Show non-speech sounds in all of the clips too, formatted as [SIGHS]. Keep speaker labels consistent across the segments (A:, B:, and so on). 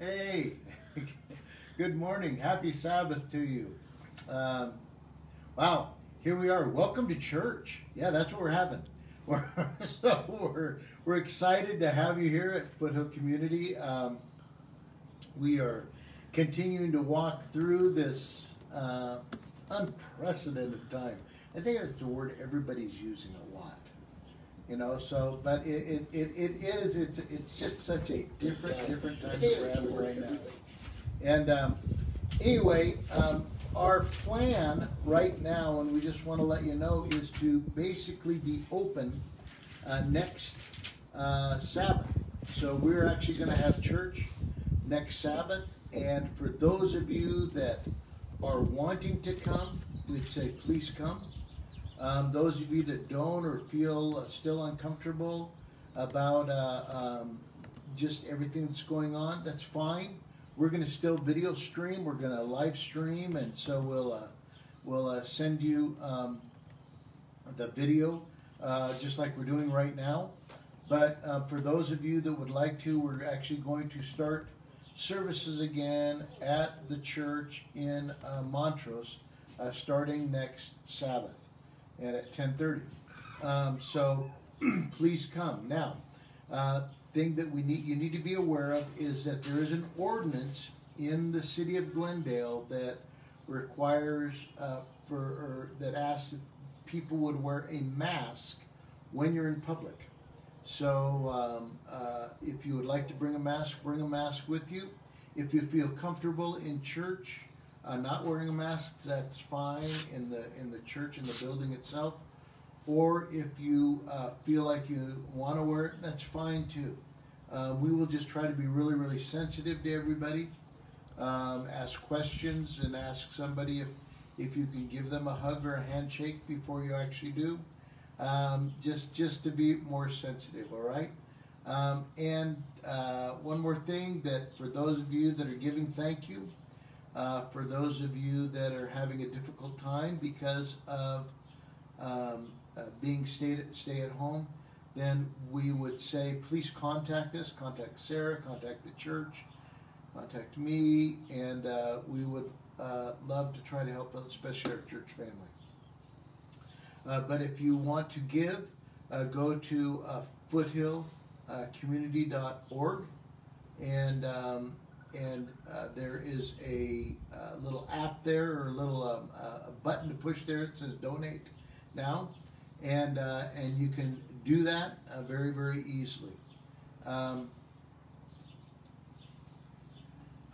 A: Hey, [LAUGHS] good morning. Happy Sabbath to you. Um, wow, here we are. Welcome to church. Yeah, that's what we're having. [LAUGHS] We're, so we're, we're excited to have you here at Foothill Community. Um, we are continuing to walk through this uh, unprecedented time. I think that's the word everybody's using a lot. You know, so but it, it, it, it is it's it's just such a different different time that we're right now. And um, anyway, um, our plan right now, and we just want to let you know, is to basically be open uh, next uh, Sabbath. So we're actually going to have church next Sabbath. And for those of you that are wanting to come, we'd say please come. Um, those of you that don't or feel still uncomfortable about uh, um, just everything that's going on, that's fine. We're going to still video stream. We're going to live stream, and so we'll uh, we'll uh, send you um, the video uh, just like we're doing right now. But uh, for those of you that would like to, we're actually going to start services again at the church in uh, Montrose, starting next Sabbath, and at 10:30. Um, so [CLEARS THROAT] please come now. Uh, thing that we need you need to be aware of is that there is an ordinance in the city of Glendale that requires uh, for or that asks that people would wear a mask when you're in public. So um, uh, if you would like to bring a mask, bring a mask with you. If you feel comfortable in church, uh, not wearing a mask, that's fine in the in the church in the building itself. Or if you uh, feel like you want to wear it, that's fine too. Um, we will just try to be really, really sensitive to everybody. Um, ask questions and ask somebody if if you can give them a hug or a handshake before you actually do. Um, just just to be more sensitive, all right? Um, and uh, one more thing that for those of you that are giving, thank you. Uh, for those of you that are having a difficult time because of um, uh, being stay, stay at home, then we would say please contact us, contact Sarah, contact the church, contact me, and uh, we would uh, love to try to help, especially our church family. Uh, but if you want to give, uh, go to foothillcommunity.org and um, and uh, there is a uh, little app there or a little um, uh, button to push there. that says donate now, and uh, and you can do that uh, very very easily. Um,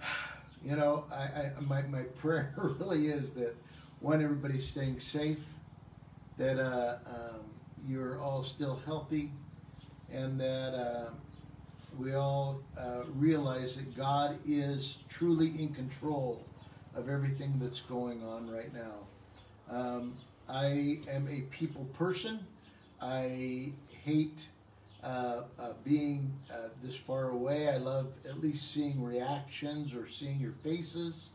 A: [SIGHS] you know, I, I my my [LAUGHS] prayer really is that one everybody's staying safe, that uh, um, you're all still healthy, and that uh, we all uh, realize that God is truly in control of everything that's going on right now. Um, I am a people person. I hate uh, uh, being uh, this far away. I love at least seeing reactions or seeing your faces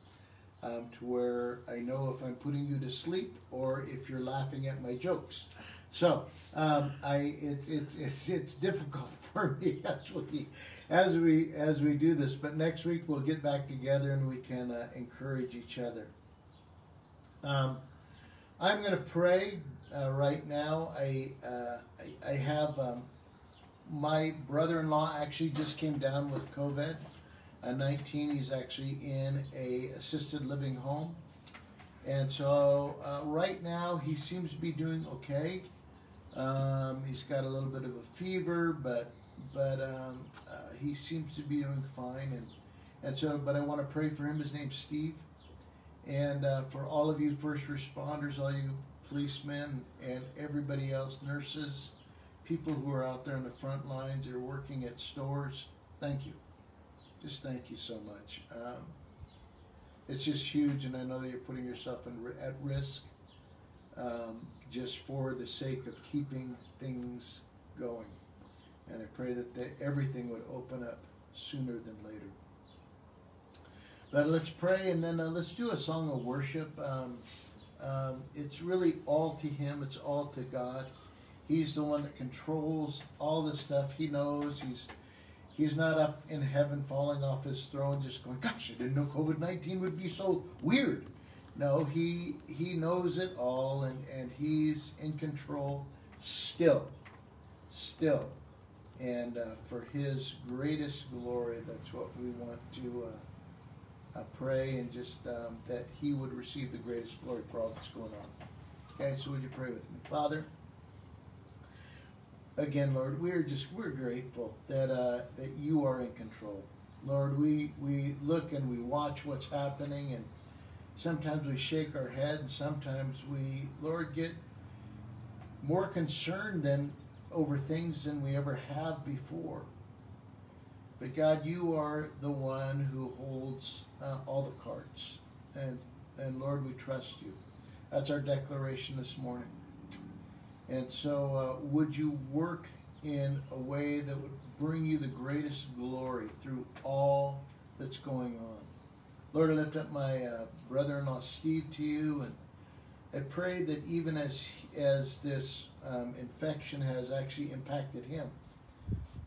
A: um, to where I know if I'm putting you to sleep or if you're laughing at my jokes. So um, I it, it's it's it's difficult for me [LAUGHS] as we as we as we do this. But next week we'll get back together and we can uh, encourage each other. Um, I'm going to pray uh, right now. I uh, I, I, have um, my brother-in-law actually just came down with COVID. 19. He's actually in a assisted living home. And so uh, right now he seems to be doing okay. Um, he's got a little bit of a fever, but but um, uh, he seems to be doing fine. And and so, but I want to pray for him. His name's Steve, and uh, for all of you first responders, all you policemen, and everybody else, nurses, people who are out there on the front lines, that are working at stores. Thank you. Just thank you so much. Um, it's just huge, and I know that you're putting yourself in, at risk um, just for the sake of keeping things going. And I pray that they, everything would open up sooner than later. But let's pray and then uh, let's do a song of worship. Um, um, it's really all to Him, it's all to God. He's the one that controls all this stuff. He knows. He's He's not up in heaven falling off his throne just going, gosh, I didn't know COVID 19 would be so weird. No, he, he knows it all and, and he's in control still. Still. And uh, for his greatest glory, that's what we want to uh, uh, pray and just um, that he would receive the greatest glory for all that's going on. Okay, so would you pray with me? Father, again, Lord, we're just we're grateful that uh, that you are in control. Lord, we we look and we watch what's happening, and sometimes we shake our heads. Sometimes we, Lord, get more concerned than over things than we ever have before. But God, you are the one who holds uh, all the cards, and and Lord, we trust you. That's our declaration this morning. And so, uh, would you work in a way that would bring you the greatest glory through all that's going on? Lord, I lift up my uh, brother-in-law Steve to you, and I pray that even as as this um, infection has actually impacted him,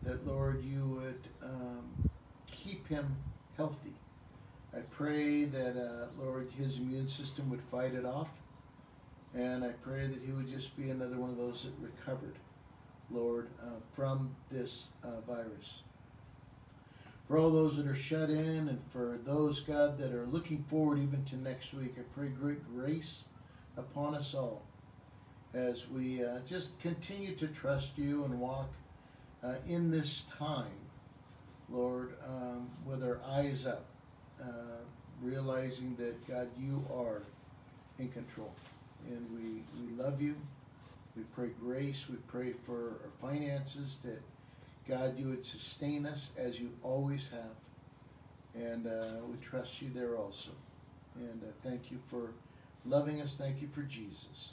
A: that Lord, you would um, keep him healthy. I pray that uh, Lord, his immune system would fight it off and I pray that he would just be another one of those that recovered, Lord, uh, from this uh, virus. For all those that are shut in and for those, God, that are looking forward even to next week, I pray great grace upon us all as we uh, just continue to trust you and walk uh, in this time, Lord, um, with our eyes up, uh, realizing that, God, you are in control and we, we love you. We pray grace. We pray for our finances that God, you would sustain us as you always have. And uh, we trust you there also. And uh, thank you for loving us. Thank you for Jesus.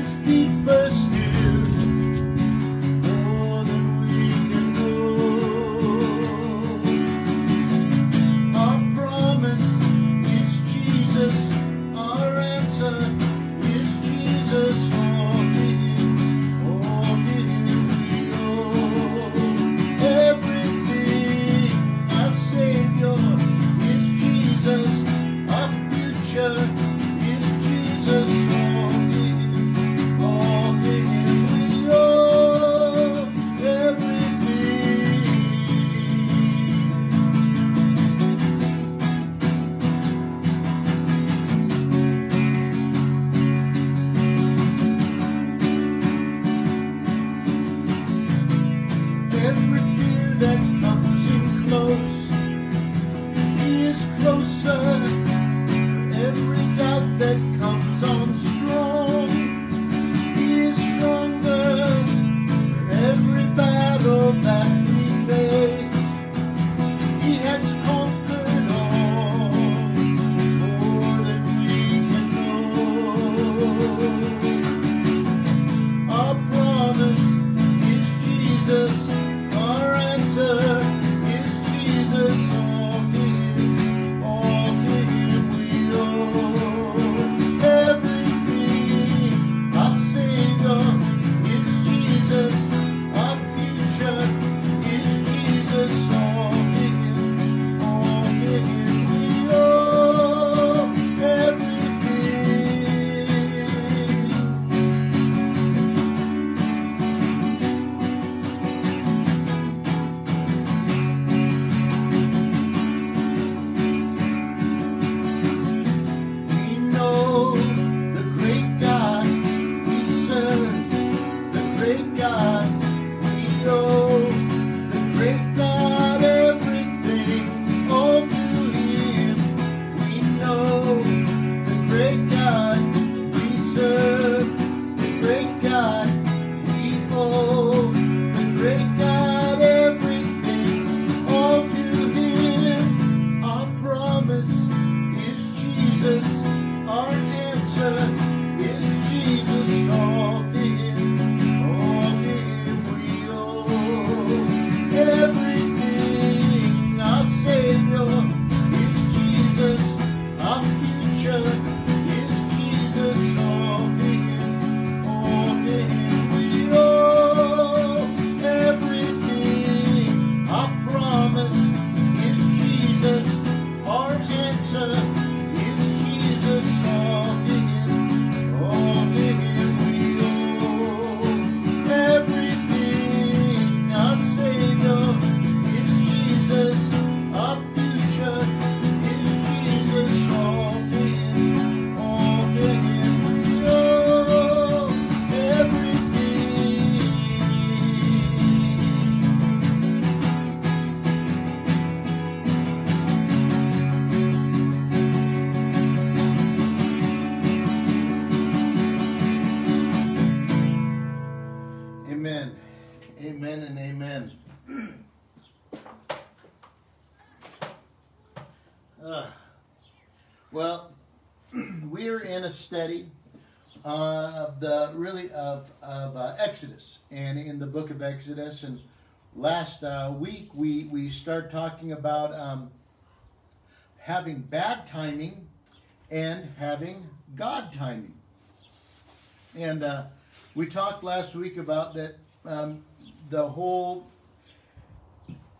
A: Jesus, really of of uh, Exodus, and in the book of Exodus. And last uh, week we we start talking about um, having bad timing and having God timing. And uh, we talked last week about that um, the whole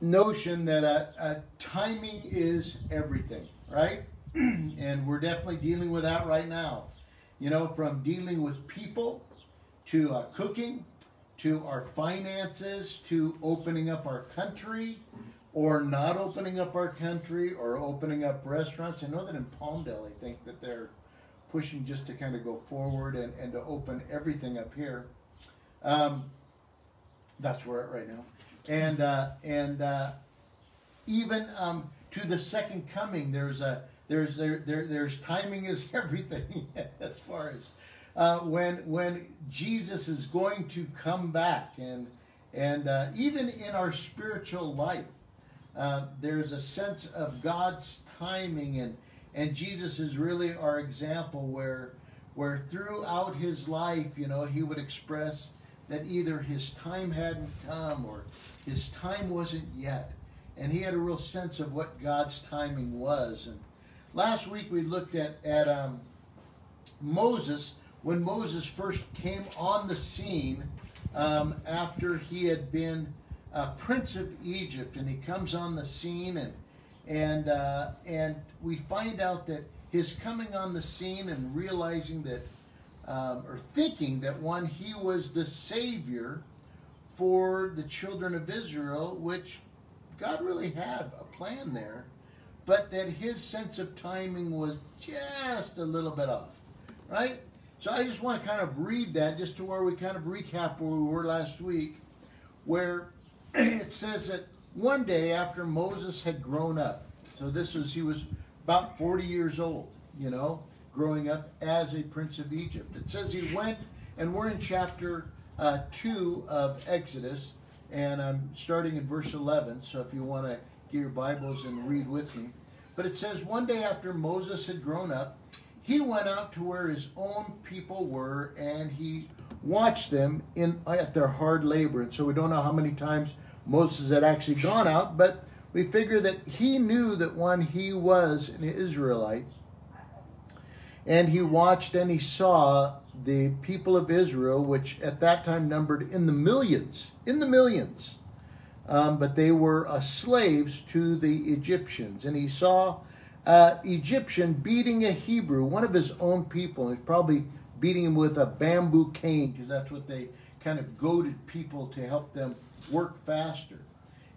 A: notion that uh, timing is everything, right? [CLEARS THROAT] and we're definitely dealing with that right now. You know, from dealing with people to uh, cooking to our finances to opening up our country or not opening up our country or opening up restaurants. I know that in Palmdale, I think that they're pushing just to kind of go forward and, and to open everything up here. Um, that's where we're right now. And, uh, and uh, even um, to the second coming, there's a there's there, there there's timing is [LAUGHS] everything as far as uh, when when Jesus is going to come back. And and uh, even in our spiritual life uh, there's a sense of God's timing. And and Jesus is really our example where where throughout his life you know he would express that either his time hadn't come or his time wasn't yet. And he had a real sense of what God's timing was. And Last week we looked at, at um, Moses when Moses first came on the scene um, after he had been a prince of Egypt, and he comes on the scene, and and uh, and we find out that his coming on the scene and realizing that, um, or thinking that one he was the savior for the children of Israel, which God really had a plan there but that his sense of timing was just a little bit off, right? So I just want to kind of read that just to where we kind of recap where we were last week, where [CLEARS THROAT] it says that one day after Moses had grown up, so this was, he was about 40 years old, you know, growing up as a prince of Egypt. It says he went, and we're in chapter uh, 2 of Exodus, and I'm starting in verse 11, so if you want to get your Bibles and read with me. But it says, one day after Moses had grown up, he went out to where his own people were and he watched them in at their hard labor. And so we don't know how many times Moses had actually gone out, but we figure that he knew that one he was an Israelite. And he watched and he saw the people of Israel, which at that time numbered in the millions, in the millions um, but they were uh, slaves to the Egyptians. And he saw uh, Egyptian beating a Hebrew, one of his own people, he's probably beating him with a bamboo cane because that's what they kind of goaded people to help them work faster.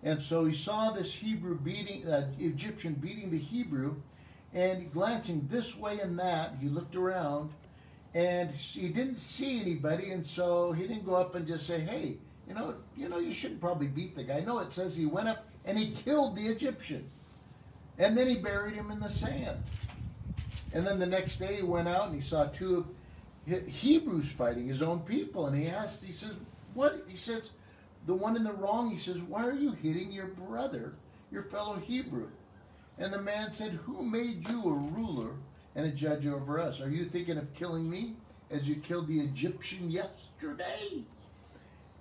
A: And so he saw this Hebrew beating, uh, Egyptian beating the Hebrew, and glancing this way and that, he looked around, and he didn't see anybody, and so he didn't go up and just say, "Hey, you know, you know, you shouldn't probably beat the guy. No, it says he went up and he killed the Egyptian. And then he buried him in the sand. And then the next day he went out and he saw two of Hebrews fighting his own people. And he asked, he says, what? He says, the one in the wrong, he says, why are you hitting your brother, your fellow Hebrew? And the man said, who made you a ruler and a judge over us? Are you thinking of killing me as you killed the Egyptian yesterday?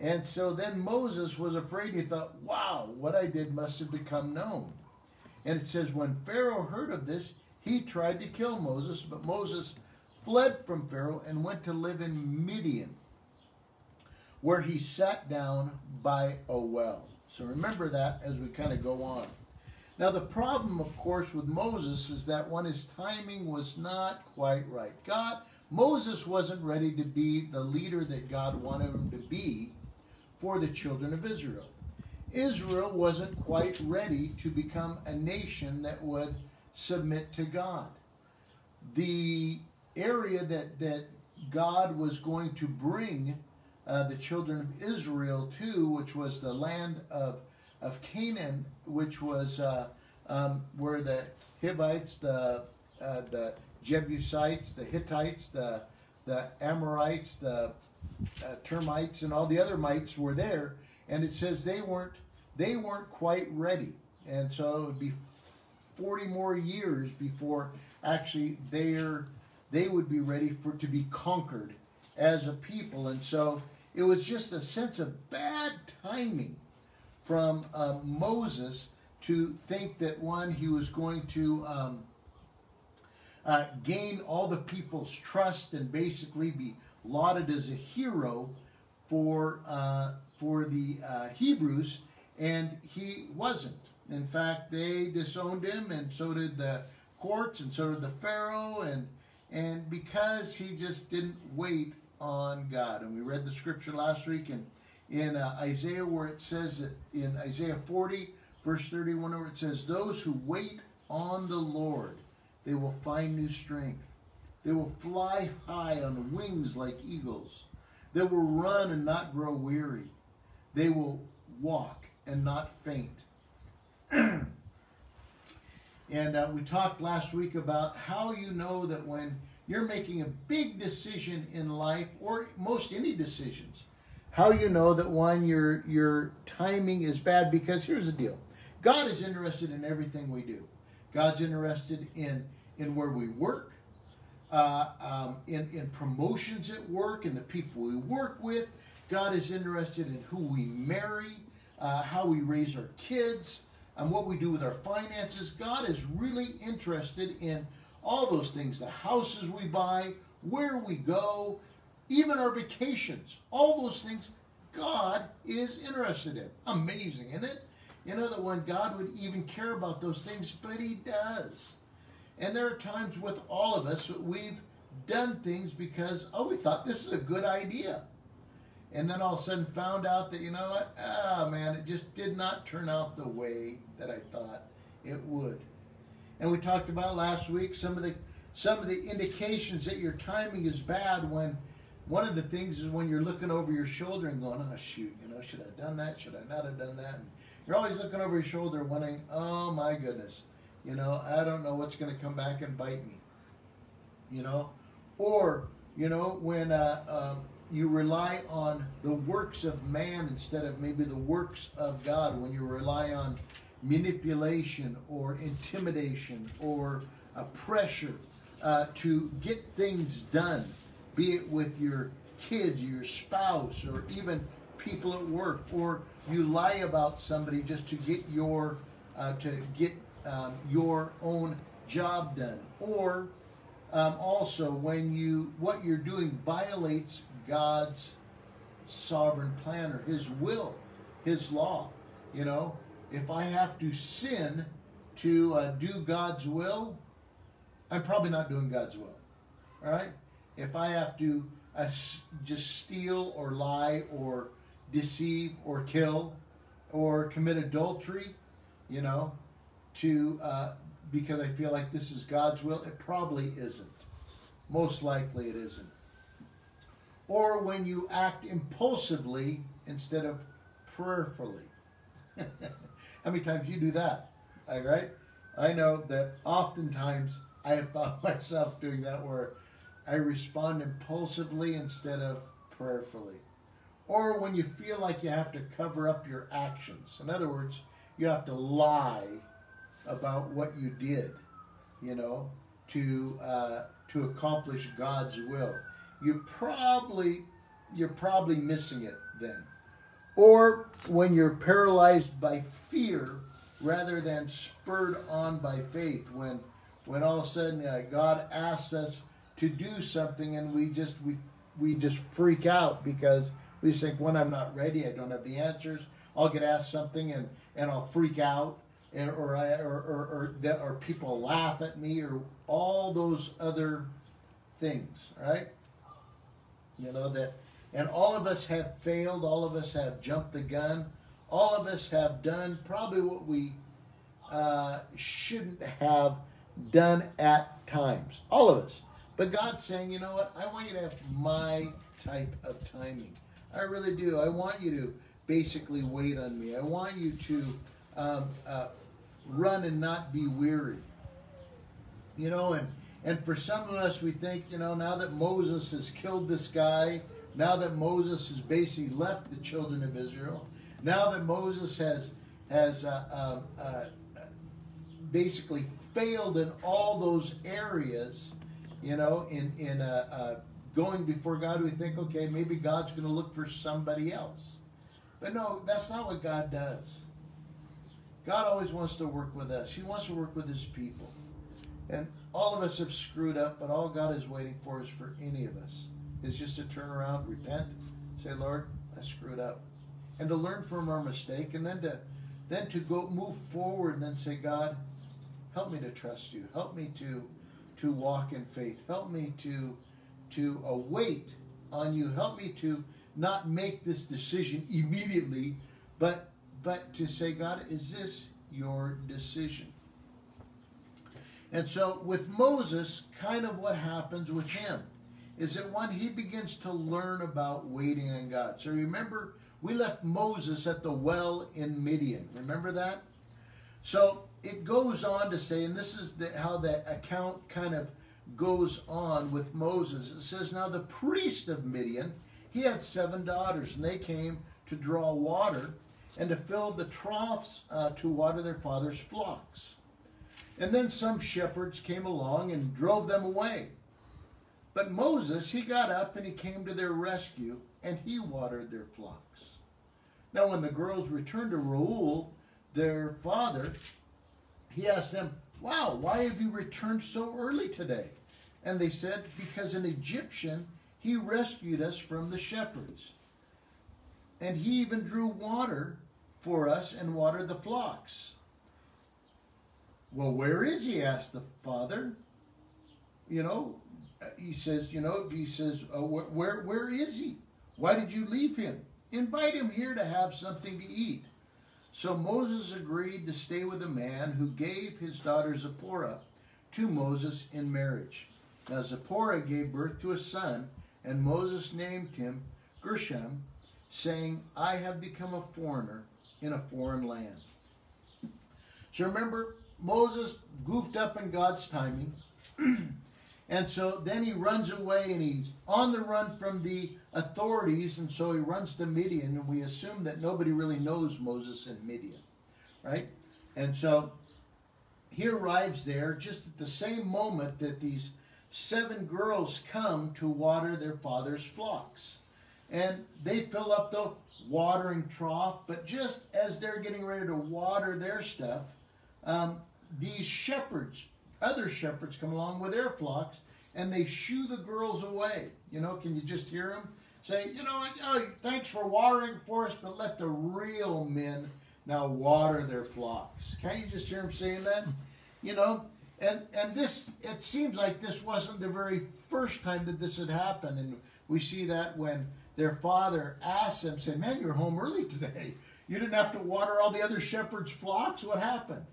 A: And so then Moses was afraid. He thought, wow, what I did must have become known. And it says, when Pharaoh heard of this, he tried to kill Moses, but Moses fled from Pharaoh and went to live in Midian, where he sat down by a well. So remember that as we kind of go on. Now, the problem, of course, with Moses is that when his timing was not quite right. God, Moses wasn't ready to be the leader that God wanted him to be for the children of Israel. Israel wasn't quite ready to become a nation that would submit to God. The area that, that God was going to bring uh, the children of Israel to, which was the land of, of Canaan, which was uh, um, where the Hivites, the, uh, the Jebusites, the Hittites, the, the Amorites, the uh, termites and all the other mites were there, and it says they weren't they weren't quite ready, and so it would be forty more years before actually they're they would be ready for to be conquered as a people, and so it was just a sense of bad timing from um, Moses to think that one he was going to um, uh, gain all the people's trust and basically be lauded as a hero for uh, for the uh, Hebrews, and he wasn't. In fact, they disowned him, and so did the courts, and so did the Pharaoh, and and because he just didn't wait on God. And we read the scripture last week in in uh, Isaiah where it says that in Isaiah 40 verse 31 where it says, "Those who wait on the Lord, they will find new strength. They will fly high on wings like eagles. They will run and not grow weary. They will walk and not faint." [CLEARS THROAT] and uh, we talked last week about how you know that when you're making a big decision in life, or most any decisions, how you know that one your your timing is bad because here's the deal god is interested in everything we do god's interested in in where we work uh, um, in, in promotions at work and the people we work with god is interested in who we marry uh, how we raise our kids and what we do with our finances god is really interested in all those things the houses we buy where we go even our vacations, all those things God is interested in. Amazing, isn't it? You know that when God would even care about those things, but He does. And there are times with all of us that we've done things because, oh, we thought this is a good idea. And then all of a sudden found out that, you know what, ah, man, it just did not turn out the way that I thought it would. And we talked about last week some of the some of the indications that your timing is bad when one of the things is when you're looking over your shoulder and going, oh, shoot, you know, should I have done that? Should I not have done that? And you're always looking over your shoulder wondering, oh, my goodness, you know, I don't know what's going to come back and bite me, you know? Or, you know, when uh, um, you rely on the works of man instead of maybe the works of God, when you rely on manipulation or intimidation or uh, pressure uh, to get things done be it with your kids, your spouse, or even people at work, or you lie about somebody just to get your uh, to get um, your own job done, or um, also when you what you're doing violates God's sovereign plan or His will, His law. You know, if I have to sin to uh, do God's will, I'm probably not doing God's will. All right if I have to uh, just steal or lie or deceive or kill or commit adultery, you know, to uh, because I feel like this is God's will, it probably isn't. Most likely it isn't. Or when you act impulsively instead of prayerfully. [LAUGHS] How many times you do that? Right? I know that oftentimes I have found [LAUGHS] myself doing that where I respond impulsively instead of prayerfully. Or when you feel like you have to cover up your actions. In other words, you have to lie about what you did, you know, to uh, to accomplish God's will. You probably you're probably missing it then. Or when you're paralyzed by fear rather than spurred on by faith. When when all of a sudden uh, God asks us to do something and we just we we just freak out because we think when I'm not ready, I don't have the answers. I'll get asked something and and I'll freak out, and or I, or or or, that, or people laugh at me or all those other things, right? You know that, and all of us have failed. All of us have jumped the gun. All of us have done probably what we uh, shouldn't have done at times. All of us. But God's saying, you know what? I want you to have my type of timing. I really do. I want you to basically wait on me. I want you to um, uh, run and not be weary. You know, and and for some of us, we think, you know, now that Moses has killed this guy, now that Moses has basically left the children of Israel, now that Moses has has uh, um, uh, basically failed in all those areas, you know, in in uh, uh going before God, we think, okay, maybe God's going to look for somebody else. But no, that's not what God does. God always wants to work with us. He wants to work with His people. And all of us have screwed up, but all God is waiting for is for any of us is just to turn around, repent, say, Lord, I screwed up, and to learn from our mistake, and then to then to go move forward and then say, God, help me to trust you. Help me to to walk in faith. Help me to to await on you. Help me to not make this decision immediately, but but to say, God, is this your decision? And so with Moses, kind of what happens with him is that when he begins to learn about waiting on God. So remember, we left Moses at the well in Midian. Remember that? So it goes on to say, and this is the, how that account kind of goes on with Moses. It says, Now the priest of Midian, he had seven daughters, and they came to draw water and to fill the troughs uh, to water their father's flocks. And then some shepherds came along and drove them away. But Moses, he got up and he came to their rescue and he watered their flocks. Now, when the girls returned to Reuel, their father, he asked them, Wow, why have you returned so early today? And they said, Because an Egyptian, he rescued us from the shepherds. And he even drew water for us and watered the flocks. Well, where is he? asked the father. You know, he says, you know, he says, uh, where, where, where is he? Why did you leave him? Invite him here to have something to eat. So Moses agreed to stay with a man who gave his daughter Zipporah to Moses in marriage. Now Zipporah gave birth to a son, and Moses named him Gershom, saying, I have become a foreigner in a foreign land. So remember, Moses goofed up in God's timing. [CLEARS THROAT] And so then he runs away and he's on the run from the authorities. And so he runs to Midian. And we assume that nobody really knows Moses in Midian, right? And so he arrives there just at the same moment that these seven girls come to water their father's flocks. And they fill up the watering trough, but just as they're getting ready to water their stuff, um, these shepherds other shepherds come along with their flocks and they shoo the girls away. You know, can you just hear them say, you know, thanks for watering for us, but let the real men now water their flocks. Can't you just hear them saying that? You know, and and this it seems like this wasn't the very first time that this had happened, and we see that when their father asked them, said, "Man, you're home early today. You didn't have to water all the other shepherds' flocks. What happened?"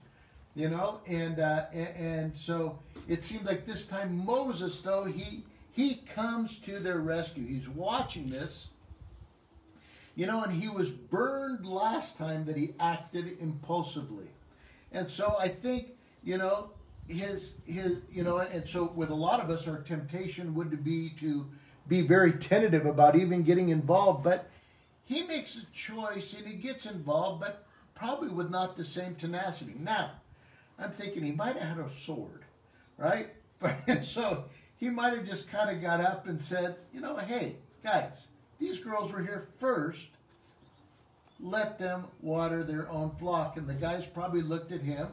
A: You know, and, uh, and and so it seemed like this time Moses, though he he comes to their rescue. He's watching this, you know, and he was burned last time that he acted impulsively, and so I think you know his his you know, and so with a lot of us, our temptation would be to be very tentative about even getting involved, but he makes a choice and he gets involved, but probably with not the same tenacity. Now I'm thinking he might have had a sword, right? [LAUGHS] But so he might have just kind of got up and said, you know, hey, guys, these girls were here first. Let them water their own flock. And the guys probably looked at him,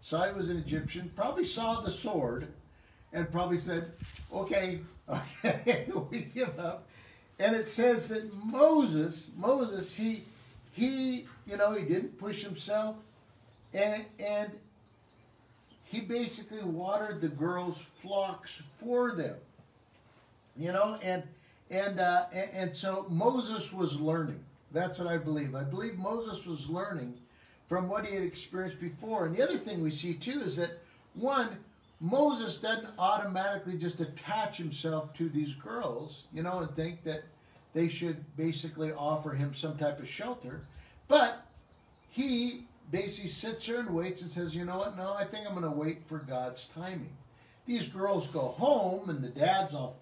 A: saw he was an Egyptian, probably saw the sword, and probably said, okay, [LAUGHS] okay, we give up. And it says that Moses, Moses, he, he, you know, he didn't push himself, and and he basically watered the girls' flocks for them. You know, and and uh, and, and so Moses was learning. That's what I believe. I believe Moses was learning from what he had experienced before. And the other thing we see too is that one, Moses doesn't automatically just attach himself to these girls, you know, and think that they should basically offer him some type of shelter. But he basically sits there and waits and says, you know what, no, I think I'm going to wait for God's timing. These girls go home and the dad's all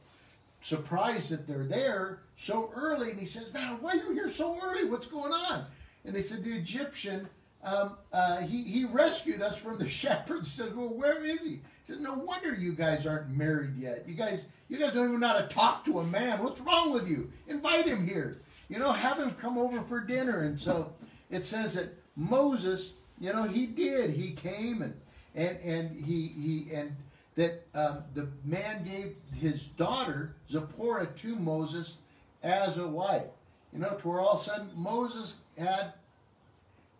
A: surprised that they're there so early. And he says, Man, why are you here so early? What's going on? And they said, The Egyptian, um, uh, he, he rescued us from the [LAUGHS] shepherds. He said, Well, where is he? He said, No wonder you guys aren't married yet. You guys, you guys don't even know how to talk to a man. What's wrong with you? Invite him here. You know, have him come over for dinner. And so it says that Moses, you know, he did. He came and and and he he and that um, the man gave his daughter Zipporah to Moses as a wife. You know, to where all of a sudden Moses had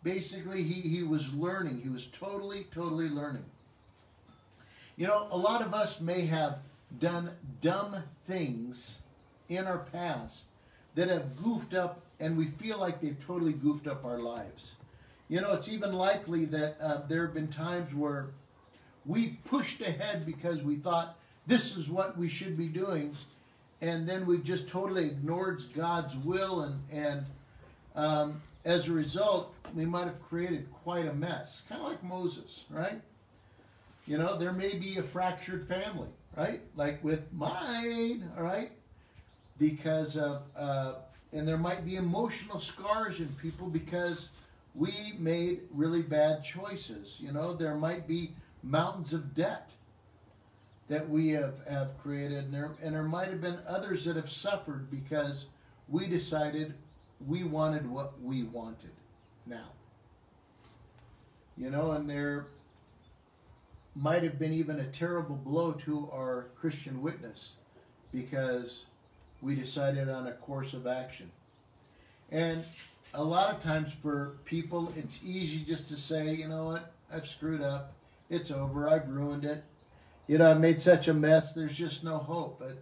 A: basically he, he was learning. He was totally, totally learning. You know, a lot of us may have done dumb things in our past that have goofed up and we feel like they've totally goofed up our lives. You know, it's even likely that uh, there have been times where we pushed ahead because we thought this is what we should be doing, and then we've just totally ignored God's will, and and um, as a result, we might have created quite a mess, kind of like Moses, right? You know, there may be a fractured family, right? Like with mine, all right, because of, uh, and there might be emotional scars in people because we made really bad choices. You know, there might be mountains of debt that we have, have created, and there, and there might have been others that have suffered because we decided we wanted what we wanted now. You know, and there might have been even a terrible blow to our Christian witness because we decided on a course of action. And a lot of times for people, it's easy just to say, you know what, I've screwed up. It's over. I've ruined it. You know, I made such a mess. There's just no hope. But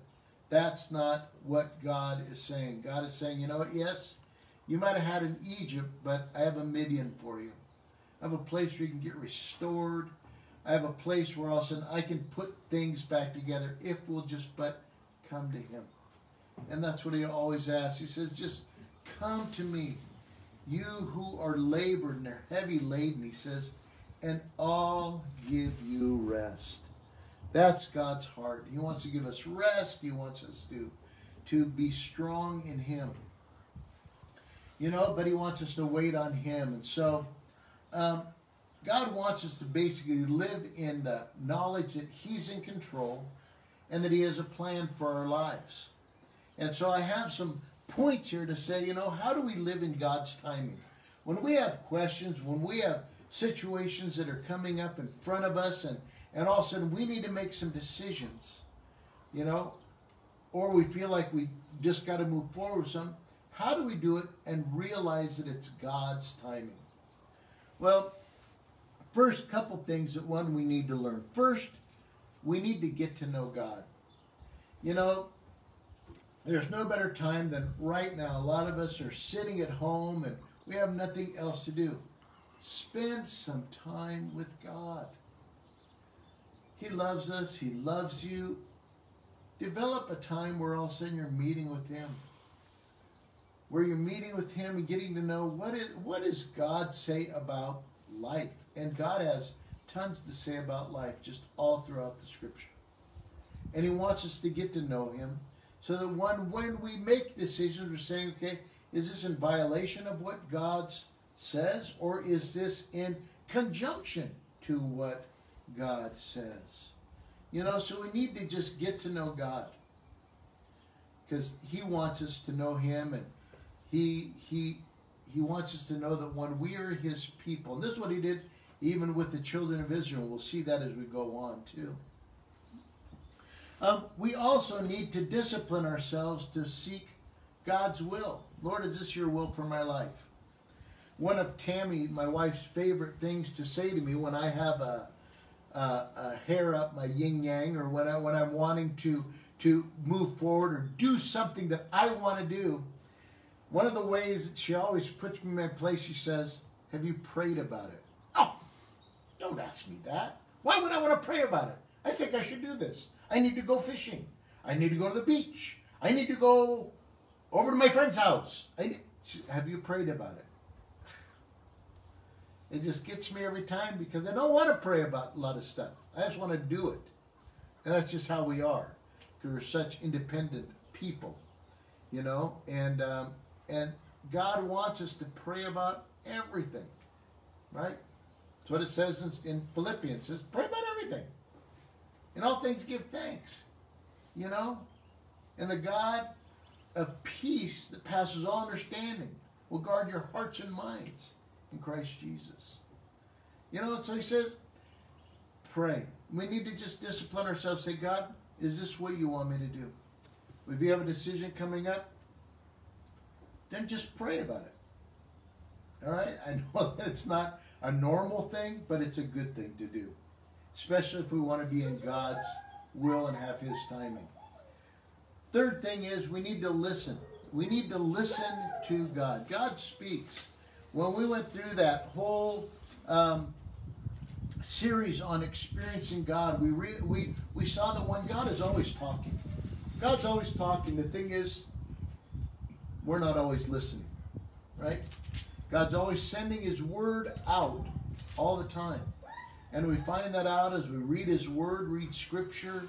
A: that's not what God is saying. God is saying, you know what, yes, you might have had an Egypt, but I have a Midian for you. I have a place where you can get restored. I have a place where all of a sudden I can put things back together if we'll just but come to Him. And that's what He always asks. He says, just come to me, you who are labored and are heavy laden, He says, and I'll give you rest. That's God's heart. He wants to give us rest. He wants us to, to be strong in Him you know, but he wants us to wait on him. And so um, God wants us to basically live in the knowledge that he's in control and that he has a plan for our lives. And so I have some points here to say, you know, how do we live in God's timing? When we have questions, when we have situations that are coming up in front of us and, and all of a sudden we need to make some decisions, you know, or we feel like we just got to move forward something, how do we do it and realize that it's God's timing? Well, first couple things that one we need to learn. First, we need to get to know God. You know, there's no better time than right now. A lot of us are sitting at home and we have nothing else to do. Spend some time with God. He loves us, He loves you. Develop a time where all of a sudden you're meeting with Him where you're meeting with him and getting to know what is what does God say about life. And God has tons to say about life just all throughout the scripture. And he wants us to get to know him so that one when we make decisions we're saying, okay, is this in violation of what God says or is this in conjunction to what God says? You know, so we need to just get to know God because he wants us to know him and he he he wants us to know that when we are his people, and this is what he did even with the children of Israel. We'll see that as we go on too. Um, we also need to discipline ourselves to seek God's will. Lord, is this your will for my life? One of Tammy, my wife's favorite things to say to me when I have a, a, a hair up my yin yang, or when I when I'm wanting to to move forward or do something that I want to do, one of the ways that she always puts me in my place, she says, Have you prayed about it? Oh, don't ask me that. Why would I want to pray about it? I think I should do this. I need to go fishing. I need to go to the beach. I need to go over to my friend's house. Need, have you prayed about it? [SIGHS] It just gets me every time because I don't want to pray about a lot of stuff. I just want to do it. And that's just how we are. because we're such independent people, you know, and um, and God wants us to pray about everything, right? That's what it says in, in Philippians. It says pray about everything. In all things, give thanks. You know, and the God of peace that passes all understanding will guard your hearts and minds in Christ Jesus. You know, so he says, pray. We need to just discipline ourselves. Say, God, is this what you want me to do? If you have a decision coming up, then just pray about it. All right? I [LAUGHS] know that it's not a normal thing, but it's a good thing to do, especially if we want to be in God's will and have His timing. Third thing is we need to listen. We need to listen to God. God speaks. When we went through that whole um, series on experiencing God, we, re- we, we saw that when God is always talking, God's always talking. The thing is, we're not always listening, right? God's always sending His word out all the time. And we find that out as we read His word, read Scripture,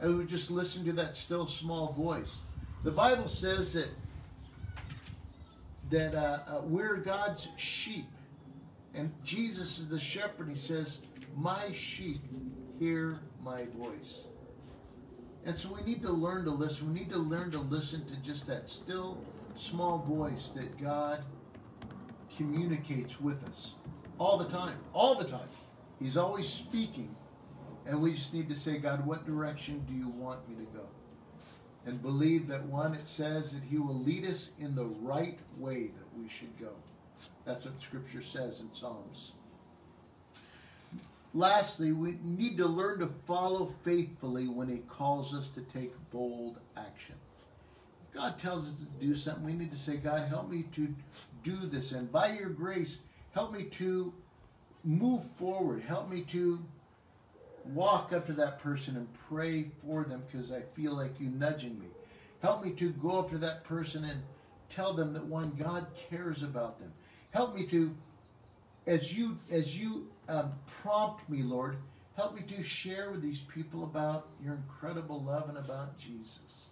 A: and we just listen to that still small voice. The Bible says that that uh, uh, we're God's sheep, and Jesus is the shepherd. He says, "My sheep hear my voice." And so we need to learn to listen. We need to learn to listen to just that still small voice that God communicates with us all the time. All the time. He's always speaking. And we just need to say, God, what direction do you want me to go? And believe that one, it says that He will lead us in the right way that we should go. That's what Scripture says in Psalms. Lastly, we need to learn to follow faithfully when He calls us to take bold action. God tells us to do something, we need to say, God, help me to do this. And by your grace, help me to move forward. Help me to walk up to that person and pray for them because I feel like you nudging me. Help me to go up to that person and tell them that one God cares about them. Help me to, as you as you um, prompt me, Lord, help me to share with these people about your incredible love and about Jesus.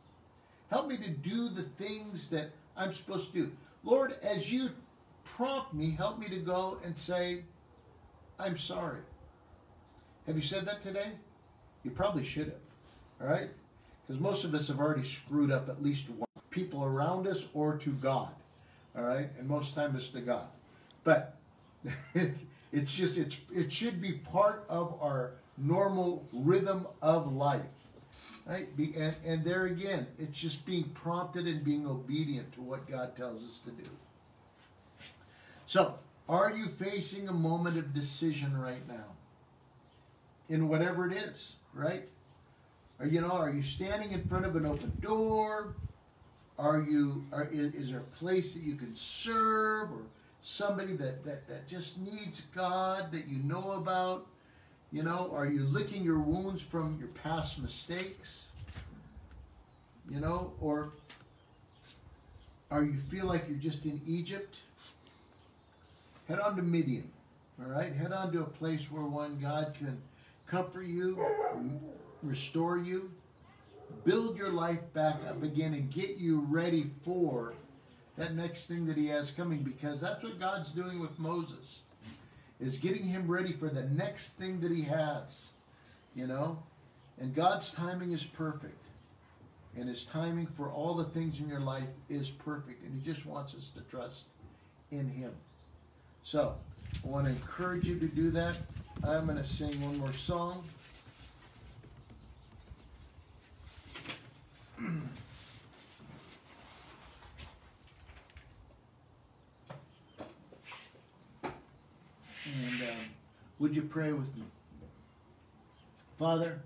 A: Help me to do the things that I'm supposed to do. Lord, as you prompt me, help me to go and say, I'm sorry. Have you said that today? You probably should have. All right? Because most of us have already screwed up at least one. People around us or to God. All right? And most time it's to God. But [LAUGHS] it's, it's just, it's, it should be part of our normal rhythm of life. Right? And, and there again, it's just being prompted and being obedient to what God tells us to do. So, are you facing a moment of decision right now? In whatever it is, right? You know, are you standing in front of an open door? Are you are, is, is there a place that you can serve or somebody that, that, that just needs God that you know about? You know, are you licking your wounds from your past mistakes? You know, or are you feel like you're just in Egypt? Head on to Midian. All right, head on to a place where one God can comfort you, restore you, build your life back up again, and get you ready for that next thing that He has coming. Because that's what God's doing with Moses, is getting him ready for the next thing that He has. You know, and God's timing is perfect, and His timing for all the things in your life is perfect, and He just wants us to trust in Him. So, I want to encourage you to do that. I'm going to sing one more song. and um, would you pray with me? Father,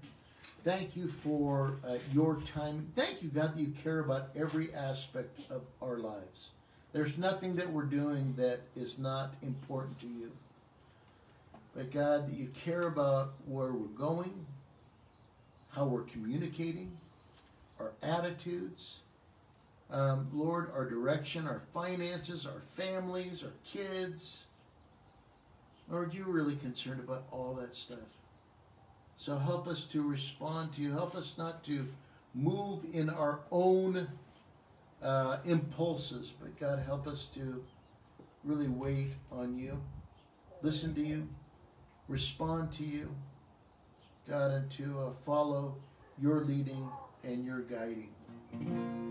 A: thank you for uh, your time. Thank you, God, that you care about every aspect of our lives. There's nothing that we're doing that is not important to you. But God, that you care about where we're going, how we're communicating, our attitudes, um, Lord, our direction, our finances, our families, our kids. Lord, you're really concerned about all that stuff. So help us to respond to you. Help us not to move in our own uh, impulses, but God, help us to really wait on you, listen to you, respond to you, God, and to uh, follow your leading and your guiding.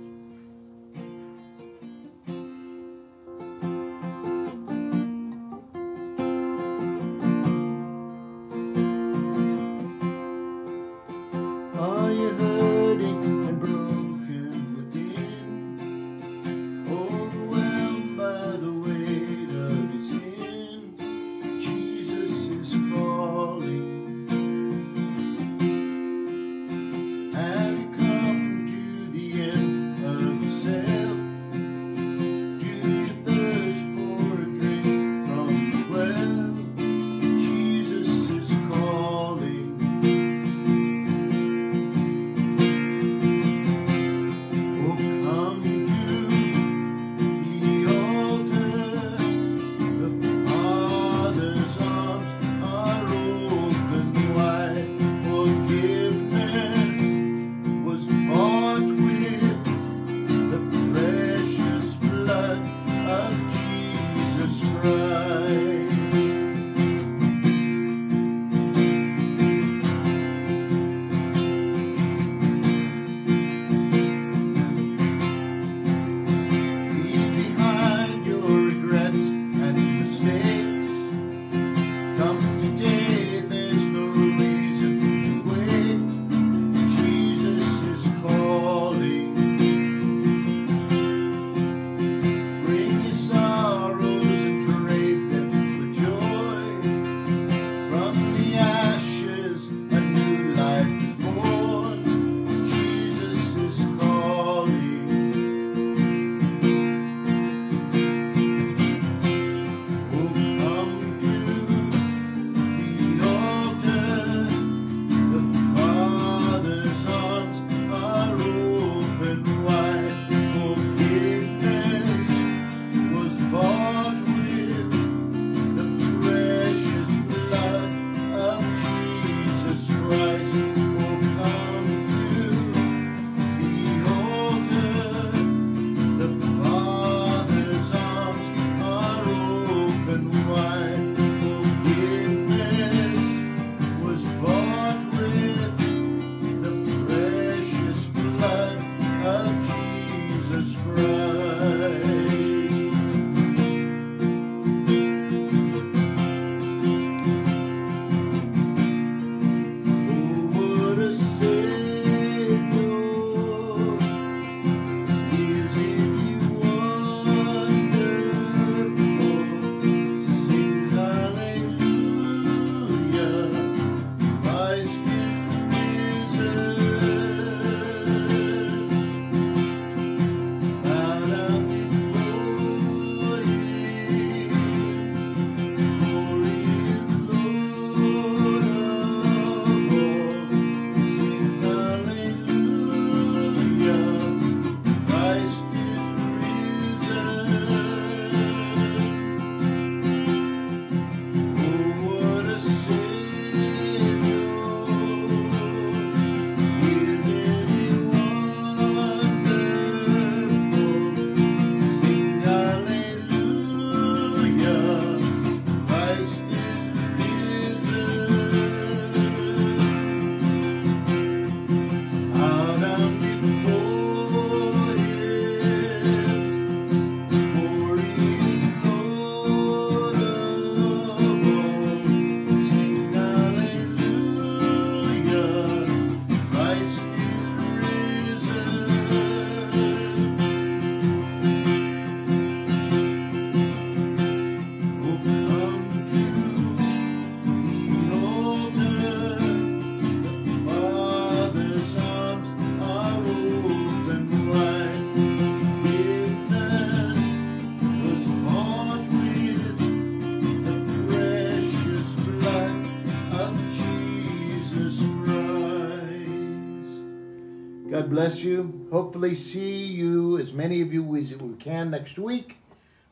A: bless you. Hopefully, see you as many of you as we can next week.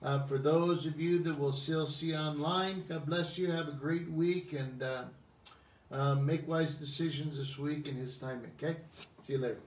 A: Uh, for those of you that will still see online, God bless you. Have a great week and uh, uh, make wise decisions this week in His timing. Okay? See you later.